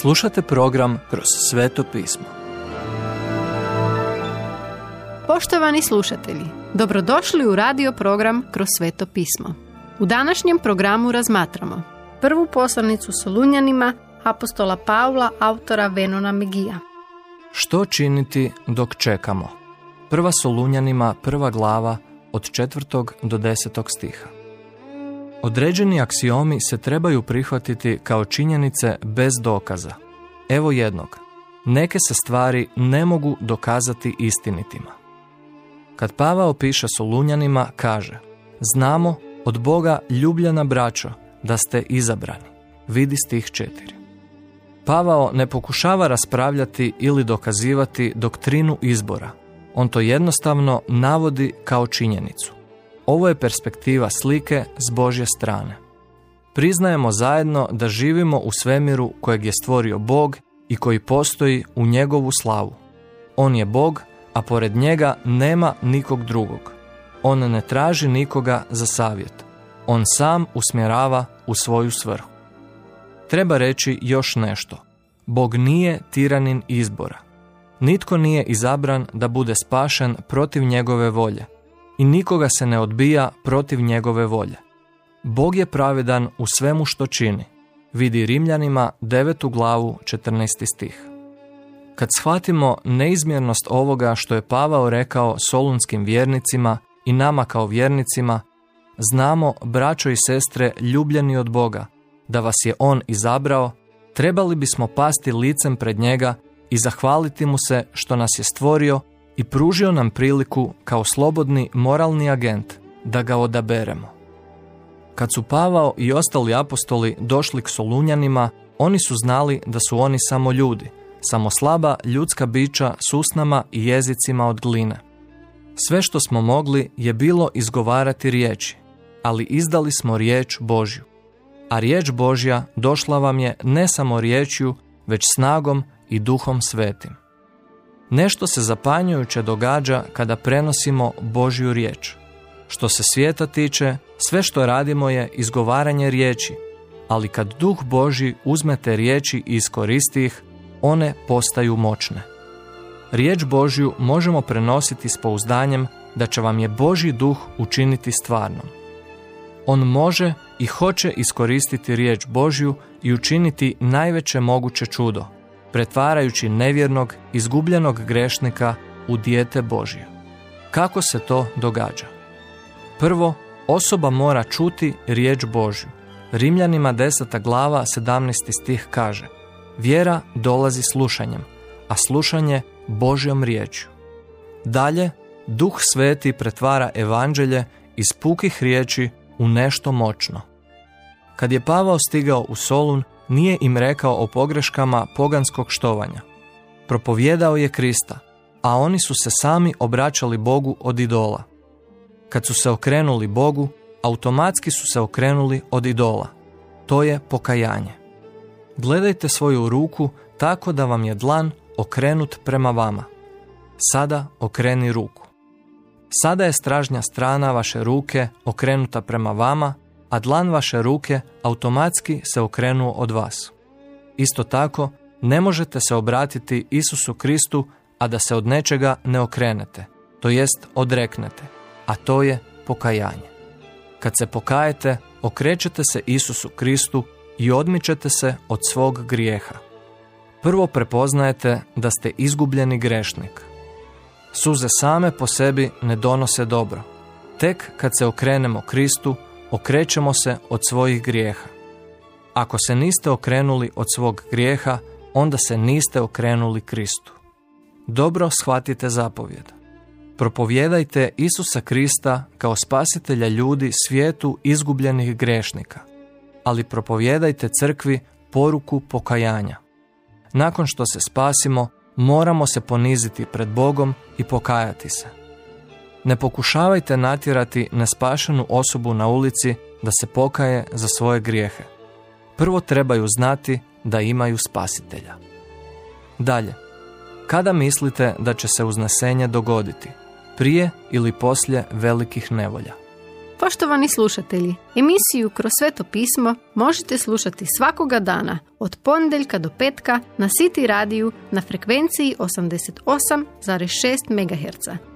Slušate program Kroz sveto pismo. Poštovani slušatelji, dobrodošli u radio program Kroz sveto pismo. U današnjem programu razmatramo prvu poslanicu Solunjanima apostola Pavla, autora Venona Megija. Što činiti dok čekamo? Prva Solunjanima, prva glava, od četvrtog do desetog stiha. Određeni aksiomi se trebaju prihvatiti kao činjenice bez dokaza. Evo jednog. Neke se stvari ne mogu dokazati istinitima. Kad Pavao piše Solunjanima, kaže Znamo od Boga ljubljena braćo da ste izabrani. Vidi stih četiri. Pavao ne pokušava raspravljati ili dokazivati doktrinu izbora. On to jednostavno navodi kao činjenicu. Ovo je perspektiva slike s Božje strane. Priznajemo zajedno da živimo u svemiru kojeg je stvorio Bog i koji postoji u njegovu slavu. On je Bog, a pored njega nema nikog drugog. On ne traži nikoga za savjet. On sam usmjerava u svoju svrhu. Treba reći još nešto. Bog nije tiranin izbora. Nitko nije izabran da bude spašen protiv njegove volje i nikoga se ne odbija protiv njegove volje. Bog je pravedan u svemu što čini. Vidi Rimljanima 9. glavu 14. stih. Kad shvatimo neizmjernost ovoga što je Pavao rekao solunskim vjernicima i nama kao vjernicima, znamo, braćo i sestre, ljubljeni od Boga, da vas je On izabrao, trebali bismo pasti licem pred njega i zahvaliti mu se što nas je stvorio i pružio nam priliku kao slobodni moralni agent da ga odaberemo. Kad su Pavao i ostali apostoli došli k Solunjanima, oni su znali da su oni samo ljudi, samo slaba ljudska bića s usnama i jezicima od gline. Sve što smo mogli je bilo izgovarati riječi, ali izdali smo riječ Božju. A riječ Božja došla vam je ne samo riječju, već snagom i duhom svetim. Nešto se zapanjujuće događa kada prenosimo Božju riječ. Što se svijeta tiče, sve što radimo je izgovaranje riječi, ali kad duh Božji uzmete riječi i iskoristi ih, one postaju moćne. Riječ Božju možemo prenositi s pouzdanjem da će vam je Božji duh učiniti stvarnom. On može i hoće iskoristiti riječ Božju i učiniti najveće moguće čudo, pretvarajući nevjernog, izgubljenog grešnika u dijete Božje. Kako se to događa? Prvo, osoba mora čuti riječ Božju. Rimljanima 10. glava 17. stih kaže Vjera dolazi slušanjem, a slušanje Božjom riječju. Dalje, Duh Sveti pretvara evanđelje iz pukih riječi u nešto moćno. Kad je Pavao stigao u Solun, nije im rekao o pogreškama poganskog štovanja. Propovjedao je Krista, a oni su se sami obraćali Bogu od idola. Kad su se okrenuli Bogu, automatski su se okrenuli od idola. To je pokajanje. Gledajte svoju ruku tako da vam je dlan okrenut prema vama. Sada okreni ruku. Sada je stražnja strana vaše ruke okrenuta prema vama, a dlan vaše ruke automatski se okrenuo od vas. Isto tako, ne možete se obratiti Isusu Kristu, a da se od nečega ne okrenete, to jest odreknete, a to je pokajanje. Kad se pokajete, okrećete se Isusu Kristu i odmičete se od svog grijeha. Prvo prepoznajete da ste izgubljeni grešnik. Suze same po sebi ne donose dobro. Tek kad se okrenemo Kristu, okrećemo se od svojih grijeha. Ako se niste okrenuli od svog grijeha, onda se niste okrenuli Kristu. Dobro shvatite zapovjed. Propovjedajte Isusa Krista kao spasitelja ljudi svijetu izgubljenih grešnika, ali propovjedajte crkvi poruku pokajanja. Nakon što se spasimo, moramo se poniziti pred Bogom i pokajati se. Ne pokušavajte natjerati nespašenu osobu na ulici da se pokaje za svoje grijehe. Prvo trebaju znati da imaju spasitelja. Dalje, kada mislite da će se uznesenje dogoditi? Prije ili poslije velikih nevolja? Poštovani slušatelji, emisiju Kroz sveto pismo možete slušati svakoga dana od ponedjeljka do petka na City radiju na frekvenciji 88,6 MHz